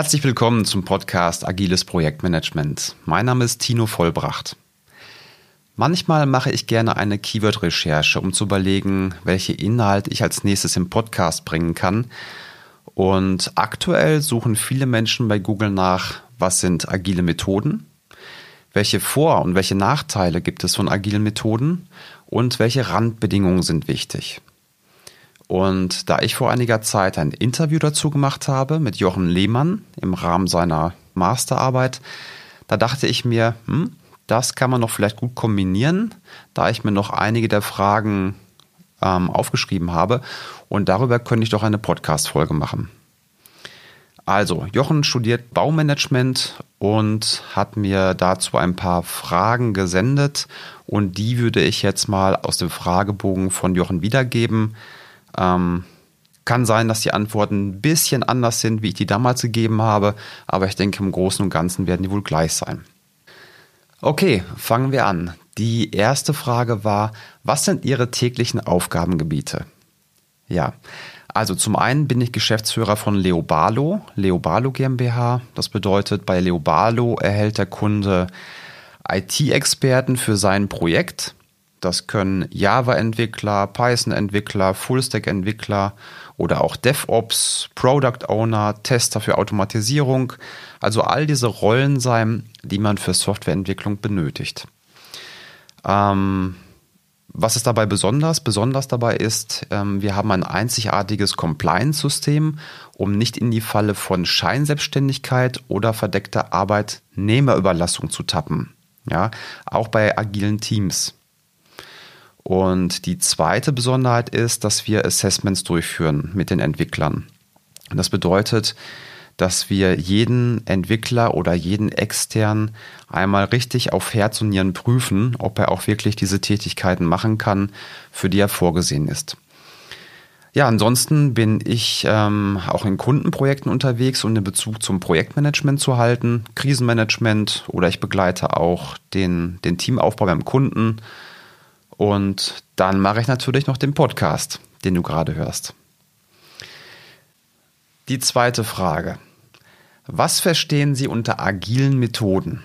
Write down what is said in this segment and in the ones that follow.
Herzlich willkommen zum Podcast Agiles Projektmanagement. Mein Name ist Tino Vollbracht. Manchmal mache ich gerne eine Keyword-Recherche, um zu überlegen, welche Inhalte ich als nächstes im Podcast bringen kann. Und aktuell suchen viele Menschen bei Google nach, was sind agile Methoden, welche Vor- und welche Nachteile gibt es von agilen Methoden und welche Randbedingungen sind wichtig. Und da ich vor einiger Zeit ein Interview dazu gemacht habe mit Jochen Lehmann im Rahmen seiner Masterarbeit, da dachte ich mir, hm, das kann man noch vielleicht gut kombinieren, da ich mir noch einige der Fragen ähm, aufgeschrieben habe. Und darüber könnte ich doch eine Podcast-Folge machen. Also, Jochen studiert Baumanagement und hat mir dazu ein paar Fragen gesendet und die würde ich jetzt mal aus dem Fragebogen von Jochen wiedergeben. Ähm, kann sein, dass die Antworten ein bisschen anders sind, wie ich die damals gegeben habe, aber ich denke, im Großen und Ganzen werden die wohl gleich sein. Okay, fangen wir an. Die erste Frage war, was sind Ihre täglichen Aufgabengebiete? Ja, also zum einen bin ich Geschäftsführer von Leobalo, Leobalo GmbH. Das bedeutet, bei Leobalo erhält der Kunde IT-Experten für sein Projekt das können Java-Entwickler, Python-Entwickler, Full-Stack-Entwickler oder auch DevOps, Product Owner, Tester für Automatisierung, also all diese Rollen sein, die man für Softwareentwicklung benötigt. Ähm, was ist dabei besonders? Besonders dabei ist, ähm, wir haben ein einzigartiges Compliance-System, um nicht in die Falle von Scheinselbstständigkeit oder verdeckter Arbeitnehmerüberlassung zu tappen. Ja, auch bei agilen Teams. Und die zweite Besonderheit ist, dass wir Assessments durchführen mit den Entwicklern. Das bedeutet, dass wir jeden Entwickler oder jeden extern einmal richtig auf Herz und Nieren prüfen, ob er auch wirklich diese Tätigkeiten machen kann, für die er vorgesehen ist. Ja, ansonsten bin ich ähm, auch in Kundenprojekten unterwegs, um den Bezug zum Projektmanagement zu halten, Krisenmanagement oder ich begleite auch den, den Teamaufbau beim Kunden, und dann mache ich natürlich noch den Podcast, den du gerade hörst. Die zweite Frage. Was verstehen Sie unter agilen Methoden?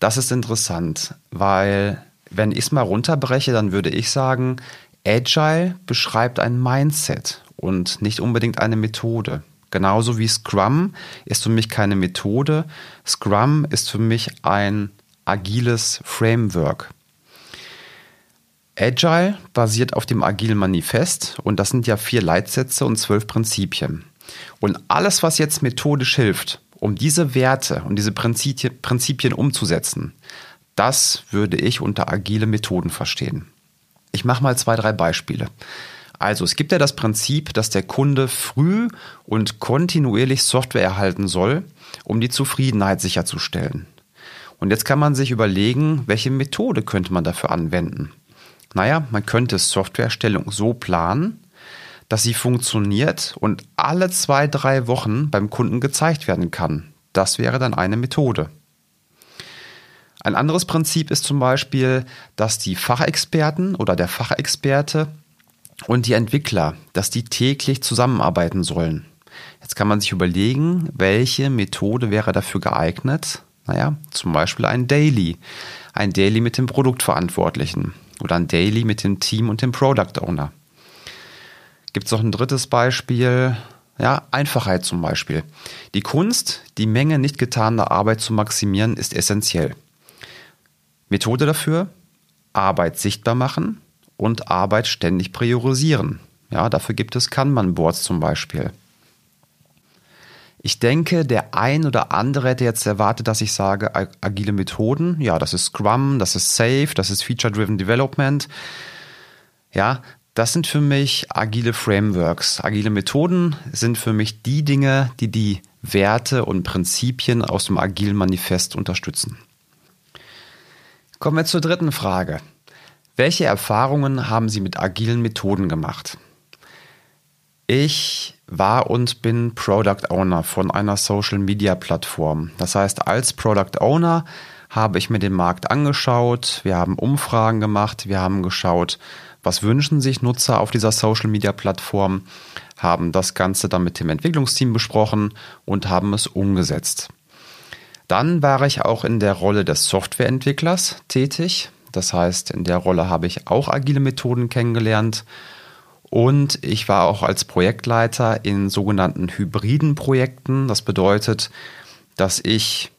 Das ist interessant, weil wenn ich es mal runterbreche, dann würde ich sagen, Agile beschreibt ein Mindset und nicht unbedingt eine Methode. Genauso wie Scrum ist für mich keine Methode. Scrum ist für mich ein agiles Framework. Agile basiert auf dem Agilen Manifest und das sind ja vier Leitsätze und zwölf Prinzipien. Und alles, was jetzt methodisch hilft, um diese Werte und diese Prinzipien umzusetzen, das würde ich unter agile Methoden verstehen. Ich mache mal zwei, drei Beispiele. Also es gibt ja das Prinzip, dass der Kunde früh und kontinuierlich Software erhalten soll, um die Zufriedenheit sicherzustellen. Und jetzt kann man sich überlegen, welche Methode könnte man dafür anwenden. Naja, man könnte Softwarestellung so planen, dass sie funktioniert und alle zwei, drei Wochen beim Kunden gezeigt werden kann. Das wäre dann eine Methode. Ein anderes Prinzip ist zum Beispiel, dass die Fachexperten oder der Fachexperte und die Entwickler, dass die täglich zusammenarbeiten sollen. Jetzt kann man sich überlegen, welche Methode wäre dafür geeignet. Naja, zum Beispiel ein Daily. Ein Daily mit dem Produktverantwortlichen oder ein Daily mit dem Team und dem Product Owner. Gibt es noch ein drittes Beispiel? Ja, Einfachheit zum Beispiel. Die Kunst, die Menge nicht getaner Arbeit zu maximieren, ist essentiell. Methode dafür? Arbeit sichtbar machen und Arbeit ständig priorisieren. Ja, dafür gibt es Kanban-Boards zum Beispiel. Ich denke, der ein oder andere hätte jetzt erwartet, dass ich sage, agile Methoden, ja, das ist Scrum, das ist Safe, das ist Feature-Driven Development. Ja, das sind für mich agile Frameworks. Agile Methoden sind für mich die Dinge, die die Werte und Prinzipien aus dem agilen Manifest unterstützen. Kommen wir zur dritten Frage. Welche Erfahrungen haben Sie mit agilen Methoden gemacht? Ich war und bin Product Owner von einer Social Media Plattform. Das heißt, als Product Owner habe ich mir den Markt angeschaut, wir haben Umfragen gemacht, wir haben geschaut, was wünschen sich Nutzer auf dieser Social Media Plattform, haben das Ganze dann mit dem Entwicklungsteam besprochen und haben es umgesetzt. Dann war ich auch in der Rolle des Softwareentwicklers tätig. Das heißt, in der Rolle habe ich auch agile Methoden kennengelernt. Und ich war auch als Projektleiter in sogenannten hybriden Projekten. Das bedeutet, dass ich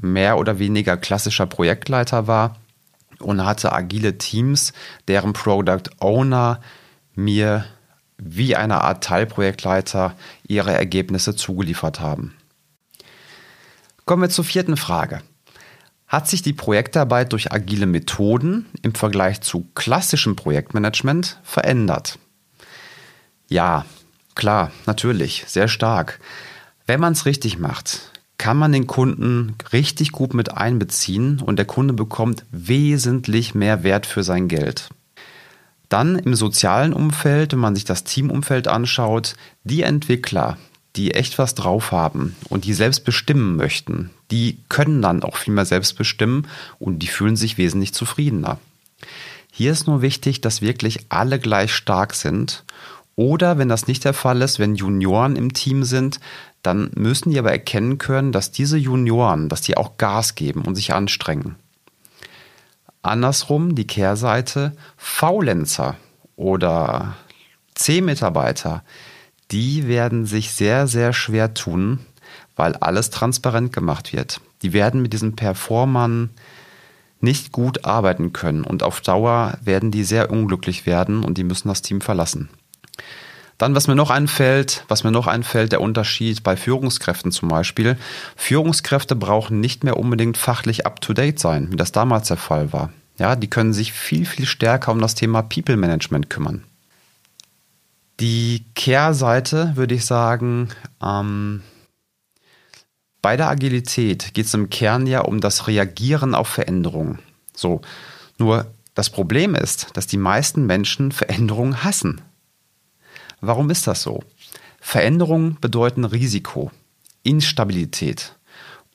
mehr oder weniger klassischer Projektleiter war und hatte agile Teams, deren Product Owner mir wie eine Art Teilprojektleiter ihre Ergebnisse zugeliefert haben. Kommen wir zur vierten Frage. Hat sich die Projektarbeit durch agile Methoden im Vergleich zu klassischem Projektmanagement verändert? Ja, klar, natürlich, sehr stark. Wenn man es richtig macht, kann man den Kunden richtig gut mit einbeziehen und der Kunde bekommt wesentlich mehr Wert für sein Geld. Dann im sozialen Umfeld, wenn man sich das Teamumfeld anschaut, die Entwickler, die echt was drauf haben und die selbst bestimmen möchten, die können dann auch viel mehr selbst bestimmen und die fühlen sich wesentlich zufriedener. Hier ist nur wichtig, dass wirklich alle gleich stark sind. Oder wenn das nicht der Fall ist, wenn Junioren im Team sind, dann müssen die aber erkennen können, dass diese Junioren, dass die auch Gas geben und sich anstrengen. Andersrum die Kehrseite, Faulenzer oder C-Mitarbeiter, die werden sich sehr, sehr schwer tun, weil alles transparent gemacht wird. Die werden mit diesen Performern nicht gut arbeiten können und auf Dauer werden die sehr unglücklich werden und die müssen das Team verlassen. Dann, was mir noch einfällt, was mir noch einfällt, der Unterschied bei Führungskräften zum Beispiel. Führungskräfte brauchen nicht mehr unbedingt fachlich up to date sein, wie das damals der Fall war. Ja, die können sich viel, viel stärker um das Thema People Management kümmern. Die Kehrseite würde ich sagen, ähm, bei der Agilität geht es im Kern ja um das Reagieren auf Veränderungen. So, nur das Problem ist, dass die meisten Menschen Veränderungen hassen. Warum ist das so? Veränderungen bedeuten Risiko, Instabilität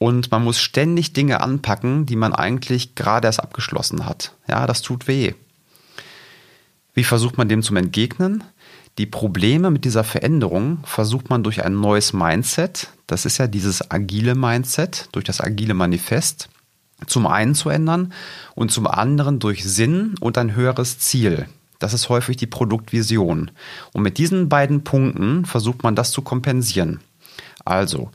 und man muss ständig Dinge anpacken, die man eigentlich gerade erst abgeschlossen hat. Ja, das tut weh. Wie versucht man dem zu entgegnen? Die Probleme mit dieser Veränderung versucht man durch ein neues Mindset, das ist ja dieses agile Mindset, durch das agile Manifest, zum einen zu ändern und zum anderen durch Sinn und ein höheres Ziel. Das ist häufig die Produktvision. Und mit diesen beiden Punkten versucht man das zu kompensieren. Also,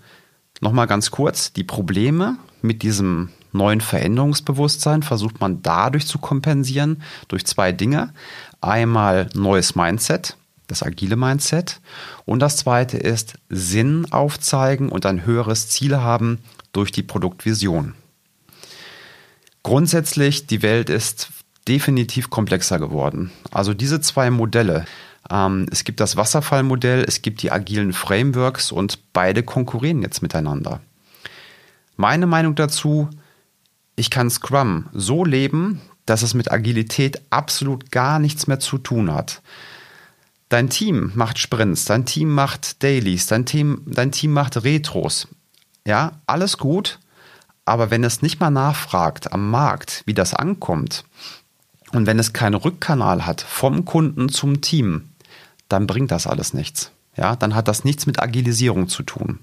nochmal ganz kurz, die Probleme mit diesem neuen Veränderungsbewusstsein versucht man dadurch zu kompensieren, durch zwei Dinge. Einmal neues Mindset, das agile Mindset. Und das zweite ist Sinn aufzeigen und ein höheres Ziel haben durch die Produktvision. Grundsätzlich, die Welt ist definitiv komplexer geworden. Also diese zwei Modelle, ähm, es gibt das Wasserfallmodell, es gibt die agilen Frameworks und beide konkurrieren jetzt miteinander. Meine Meinung dazu, ich kann Scrum so leben, dass es mit Agilität absolut gar nichts mehr zu tun hat. Dein Team macht Sprints, dein Team macht Dailies, dein Team, dein Team macht Retros. Ja, alles gut. Aber wenn es nicht mal nachfragt am Markt, wie das ankommt, und wenn es keinen Rückkanal hat vom Kunden zum Team, dann bringt das alles nichts. Ja, dann hat das nichts mit Agilisierung zu tun.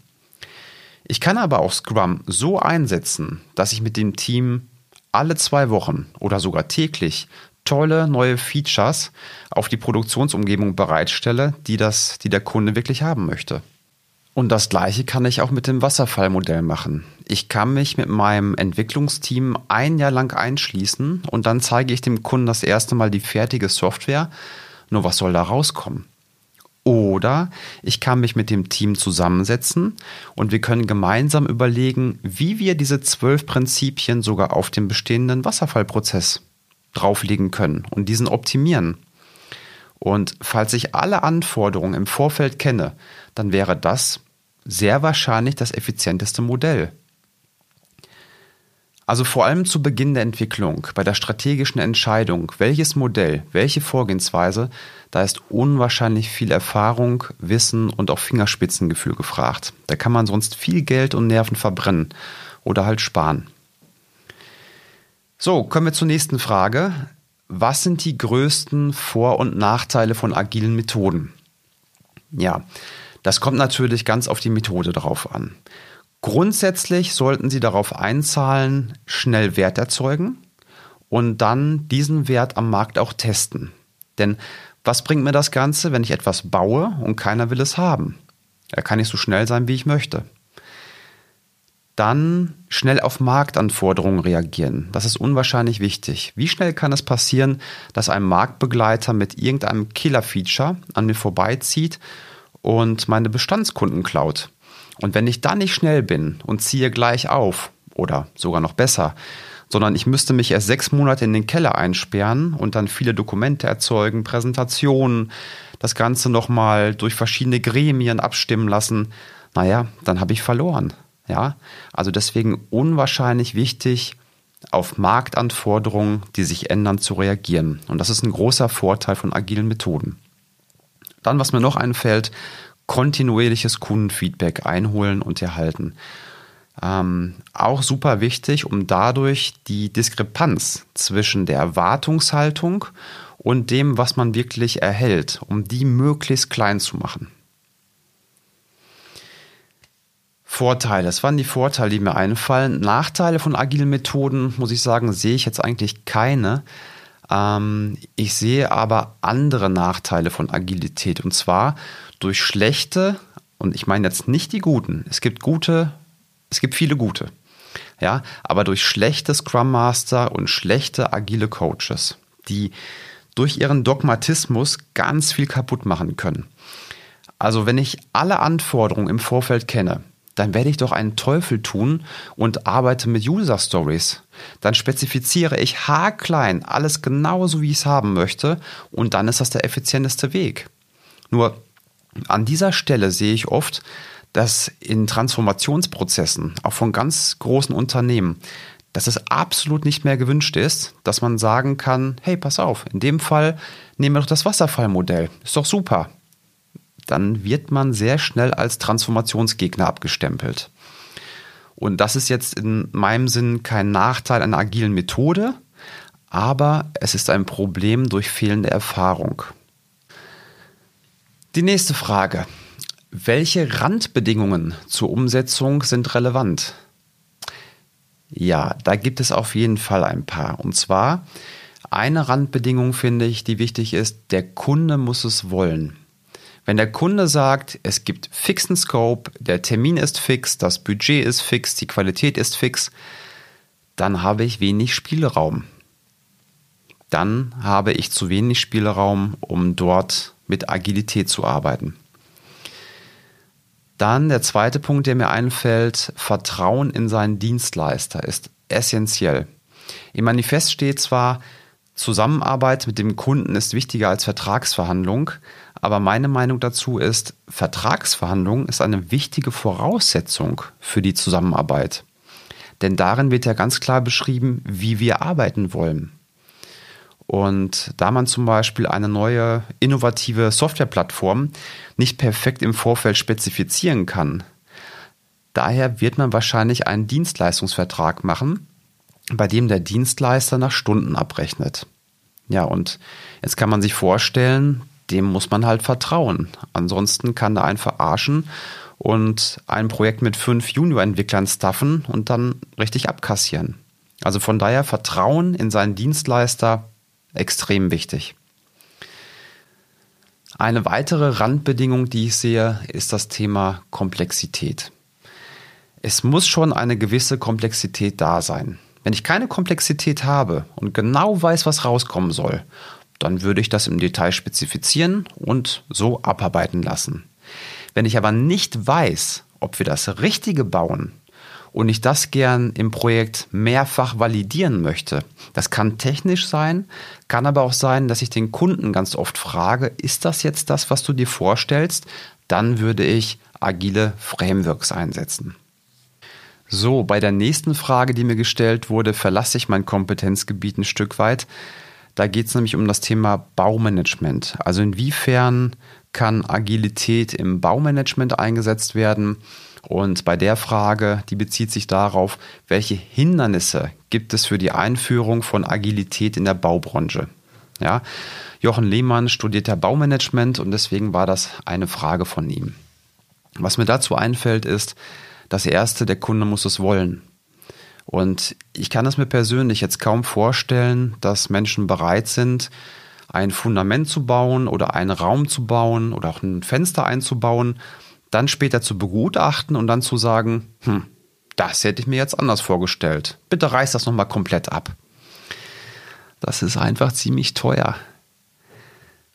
Ich kann aber auch Scrum so einsetzen, dass ich mit dem Team alle zwei Wochen oder sogar täglich tolle neue Features auf die Produktionsumgebung bereitstelle, die, das, die der Kunde wirklich haben möchte. Und das gleiche kann ich auch mit dem Wasserfallmodell machen. Ich kann mich mit meinem Entwicklungsteam ein Jahr lang einschließen und dann zeige ich dem Kunden das erste Mal die fertige Software. Nur was soll da rauskommen? Oder ich kann mich mit dem Team zusammensetzen und wir können gemeinsam überlegen, wie wir diese zwölf Prinzipien sogar auf den bestehenden Wasserfallprozess drauflegen können und diesen optimieren. Und falls ich alle Anforderungen im Vorfeld kenne, dann wäre das sehr wahrscheinlich das effizienteste Modell. Also vor allem zu Beginn der Entwicklung, bei der strategischen Entscheidung, welches Modell, welche Vorgehensweise, da ist unwahrscheinlich viel Erfahrung, Wissen und auch Fingerspitzengefühl gefragt. Da kann man sonst viel Geld und Nerven verbrennen oder halt sparen. So, kommen wir zur nächsten Frage. Was sind die größten Vor- und Nachteile von agilen Methoden? Ja, das kommt natürlich ganz auf die Methode drauf an. Grundsätzlich sollten Sie darauf einzahlen, schnell Wert erzeugen und dann diesen Wert am Markt auch testen. Denn was bringt mir das Ganze, wenn ich etwas baue und keiner will es haben? Er kann nicht so schnell sein, wie ich möchte. Dann schnell auf Marktanforderungen reagieren. Das ist unwahrscheinlich wichtig. Wie schnell kann es passieren, dass ein Marktbegleiter mit irgendeinem Killer-Feature an mir vorbeizieht und meine Bestandskunden klaut? Und wenn ich dann nicht schnell bin und ziehe gleich auf, oder sogar noch besser, sondern ich müsste mich erst sechs Monate in den Keller einsperren und dann viele Dokumente erzeugen, Präsentationen, das Ganze nochmal durch verschiedene Gremien abstimmen lassen, naja, dann habe ich verloren. Ja, also deswegen unwahrscheinlich wichtig, auf Marktanforderungen, die sich ändern, zu reagieren. Und das ist ein großer Vorteil von agilen Methoden. Dann, was mir noch einfällt, kontinuierliches Kundenfeedback einholen und erhalten. Ähm, auch super wichtig, um dadurch die Diskrepanz zwischen der Erwartungshaltung und dem, was man wirklich erhält, um die möglichst klein zu machen. Vorteile, das waren die Vorteile, die mir einfallen. Nachteile von agilen Methoden, muss ich sagen, sehe ich jetzt eigentlich keine. Ähm, ich sehe aber andere Nachteile von Agilität und zwar durch schlechte, und ich meine jetzt nicht die guten, es gibt gute, es gibt viele gute, ja, aber durch schlechte Scrum Master und schlechte agile Coaches, die durch ihren Dogmatismus ganz viel kaputt machen können. Also wenn ich alle Anforderungen im Vorfeld kenne, dann werde ich doch einen Teufel tun und arbeite mit User Stories. Dann spezifiziere ich haarklein alles genauso, wie ich es haben möchte und dann ist das der effizienteste Weg. Nur an dieser Stelle sehe ich oft, dass in Transformationsprozessen, auch von ganz großen Unternehmen, dass es absolut nicht mehr gewünscht ist, dass man sagen kann, hey, pass auf, in dem Fall nehmen wir doch das Wasserfallmodell, ist doch super dann wird man sehr schnell als Transformationsgegner abgestempelt. Und das ist jetzt in meinem Sinn kein Nachteil einer agilen Methode, aber es ist ein Problem durch fehlende Erfahrung. Die nächste Frage. Welche Randbedingungen zur Umsetzung sind relevant? Ja, da gibt es auf jeden Fall ein paar. Und zwar eine Randbedingung finde ich, die wichtig ist, der Kunde muss es wollen. Wenn der Kunde sagt, es gibt fixen Scope, der Termin ist fix, das Budget ist fix, die Qualität ist fix, dann habe ich wenig Spielraum. Dann habe ich zu wenig Spielraum, um dort mit Agilität zu arbeiten. Dann der zweite Punkt, der mir einfällt, Vertrauen in seinen Dienstleister ist essentiell. Im Manifest steht zwar, Zusammenarbeit mit dem Kunden ist wichtiger als Vertragsverhandlung, aber meine Meinung dazu ist, Vertragsverhandlung ist eine wichtige Voraussetzung für die Zusammenarbeit. Denn darin wird ja ganz klar beschrieben, wie wir arbeiten wollen. Und da man zum Beispiel eine neue innovative Softwareplattform nicht perfekt im Vorfeld spezifizieren kann, daher wird man wahrscheinlich einen Dienstleistungsvertrag machen, bei dem der Dienstleister nach Stunden abrechnet. Ja, und jetzt kann man sich vorstellen, dem muss man halt vertrauen. Ansonsten kann er einen verarschen und ein Projekt mit fünf Junior-Entwicklern staffen und dann richtig abkassieren. Also von daher Vertrauen in seinen Dienstleister extrem wichtig. Eine weitere Randbedingung, die ich sehe, ist das Thema Komplexität. Es muss schon eine gewisse Komplexität da sein. Wenn ich keine Komplexität habe und genau weiß, was rauskommen soll dann würde ich das im Detail spezifizieren und so abarbeiten lassen. Wenn ich aber nicht weiß, ob wir das Richtige bauen und ich das gern im Projekt mehrfach validieren möchte, das kann technisch sein, kann aber auch sein, dass ich den Kunden ganz oft frage, ist das jetzt das, was du dir vorstellst? Dann würde ich agile Frameworks einsetzen. So, bei der nächsten Frage, die mir gestellt wurde, verlasse ich mein Kompetenzgebiet ein Stück weit. Da geht es nämlich um das Thema Baumanagement. Also inwiefern kann Agilität im Baumanagement eingesetzt werden? Und bei der Frage, die bezieht sich darauf, welche Hindernisse gibt es für die Einführung von Agilität in der Baubranche? Ja, Jochen Lehmann studiert ja Baumanagement und deswegen war das eine Frage von ihm. Was mir dazu einfällt, ist, das erste, der Kunde muss es wollen. Und ich kann es mir persönlich jetzt kaum vorstellen, dass Menschen bereit sind, ein Fundament zu bauen oder einen Raum zu bauen oder auch ein Fenster einzubauen, dann später zu begutachten und dann zu sagen, hm, das hätte ich mir jetzt anders vorgestellt. Bitte reiß das nochmal komplett ab. Das ist einfach ziemlich teuer.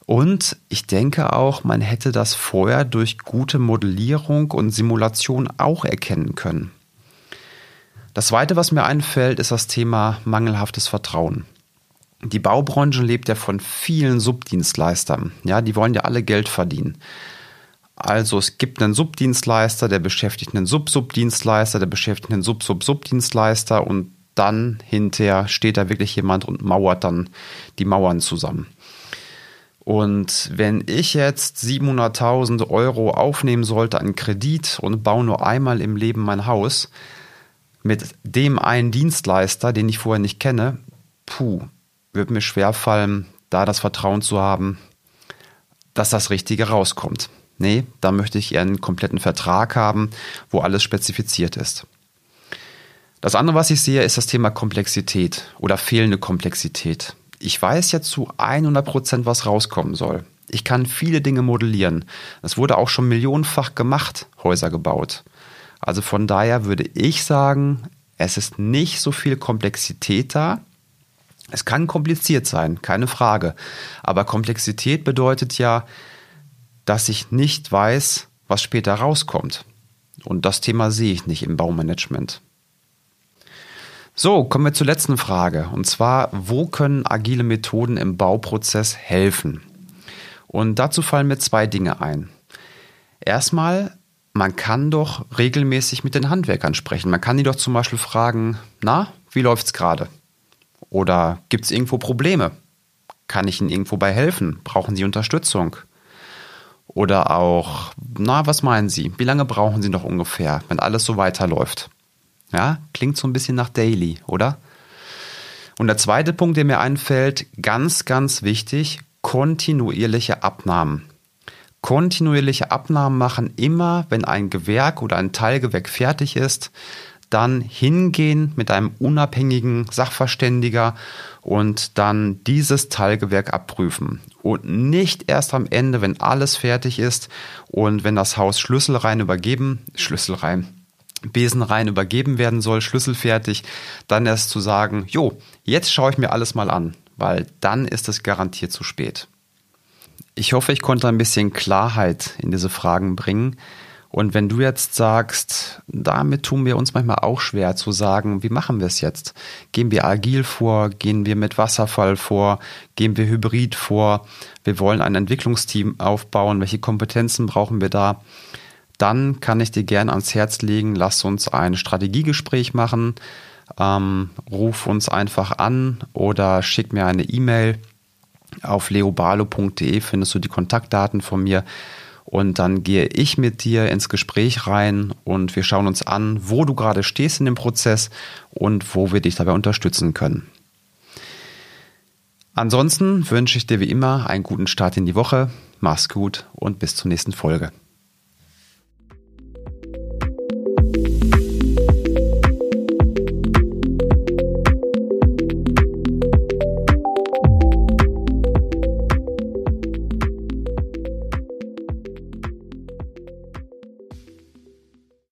Und ich denke auch, man hätte das vorher durch gute Modellierung und Simulation auch erkennen können. Das Zweite, was mir einfällt, ist das Thema mangelhaftes Vertrauen. Die Baubranche lebt ja von vielen Subdienstleistern. Ja, die wollen ja alle Geld verdienen. Also es gibt einen Subdienstleister, der beschäftigt einen Sub-Subdienstleister, der beschäftigt einen Sub-Sub-Subdienstleister und dann hinterher steht da wirklich jemand und mauert dann die Mauern zusammen. Und wenn ich jetzt 700.000 Euro aufnehmen sollte an Kredit und baue nur einmal im Leben mein Haus mit dem einen Dienstleister, den ich vorher nicht kenne, puh, wird mir schwerfallen, da das Vertrauen zu haben, dass das Richtige rauskommt. Nee, da möchte ich eher einen kompletten Vertrag haben, wo alles spezifiziert ist. Das andere, was ich sehe, ist das Thema Komplexität oder fehlende Komplexität. Ich weiß ja zu 100 Prozent, was rauskommen soll. Ich kann viele Dinge modellieren. Es wurde auch schon millionenfach gemacht, Häuser gebaut. Also von daher würde ich sagen, es ist nicht so viel Komplexität da. Es kann kompliziert sein, keine Frage. Aber Komplexität bedeutet ja, dass ich nicht weiß, was später rauskommt. Und das Thema sehe ich nicht im Baumanagement. So, kommen wir zur letzten Frage. Und zwar, wo können agile Methoden im Bauprozess helfen? Und dazu fallen mir zwei Dinge ein. Erstmal, man kann doch regelmäßig mit den Handwerkern sprechen. Man kann die doch zum Beispiel fragen, na, wie läuft's gerade? Oder gibt es irgendwo Probleme? Kann ich Ihnen irgendwo bei helfen? Brauchen Sie Unterstützung? Oder auch, na, was meinen Sie? Wie lange brauchen Sie noch ungefähr, wenn alles so weiterläuft? Ja, klingt so ein bisschen nach Daily, oder? Und der zweite Punkt, der mir einfällt, ganz, ganz wichtig, kontinuierliche Abnahmen. Kontinuierliche Abnahmen machen immer, wenn ein Gewerk oder ein Teilgewerk fertig ist, dann hingehen mit einem unabhängigen Sachverständiger und dann dieses Teilgewerk abprüfen. Und nicht erst am Ende, wenn alles fertig ist und wenn das Haus schlüsselrein übergeben, schlüsselrein, Besenrein übergeben werden soll, schlüsselfertig, dann erst zu sagen, jo, jetzt schaue ich mir alles mal an, weil dann ist es garantiert zu spät. Ich hoffe, ich konnte ein bisschen Klarheit in diese Fragen bringen. Und wenn du jetzt sagst, damit tun wir uns manchmal auch schwer zu sagen, wie machen wir es jetzt? Gehen wir agil vor? Gehen wir mit Wasserfall vor? Gehen wir hybrid vor? Wir wollen ein Entwicklungsteam aufbauen. Welche Kompetenzen brauchen wir da? Dann kann ich dir gerne ans Herz legen, lass uns ein Strategiegespräch machen. Ähm, ruf uns einfach an oder schick mir eine E-Mail. Auf leobalo.de findest du die Kontaktdaten von mir. Und dann gehe ich mit dir ins Gespräch rein und wir schauen uns an, wo du gerade stehst in dem Prozess und wo wir dich dabei unterstützen können. Ansonsten wünsche ich dir wie immer einen guten Start in die Woche. Mach's gut und bis zur nächsten Folge.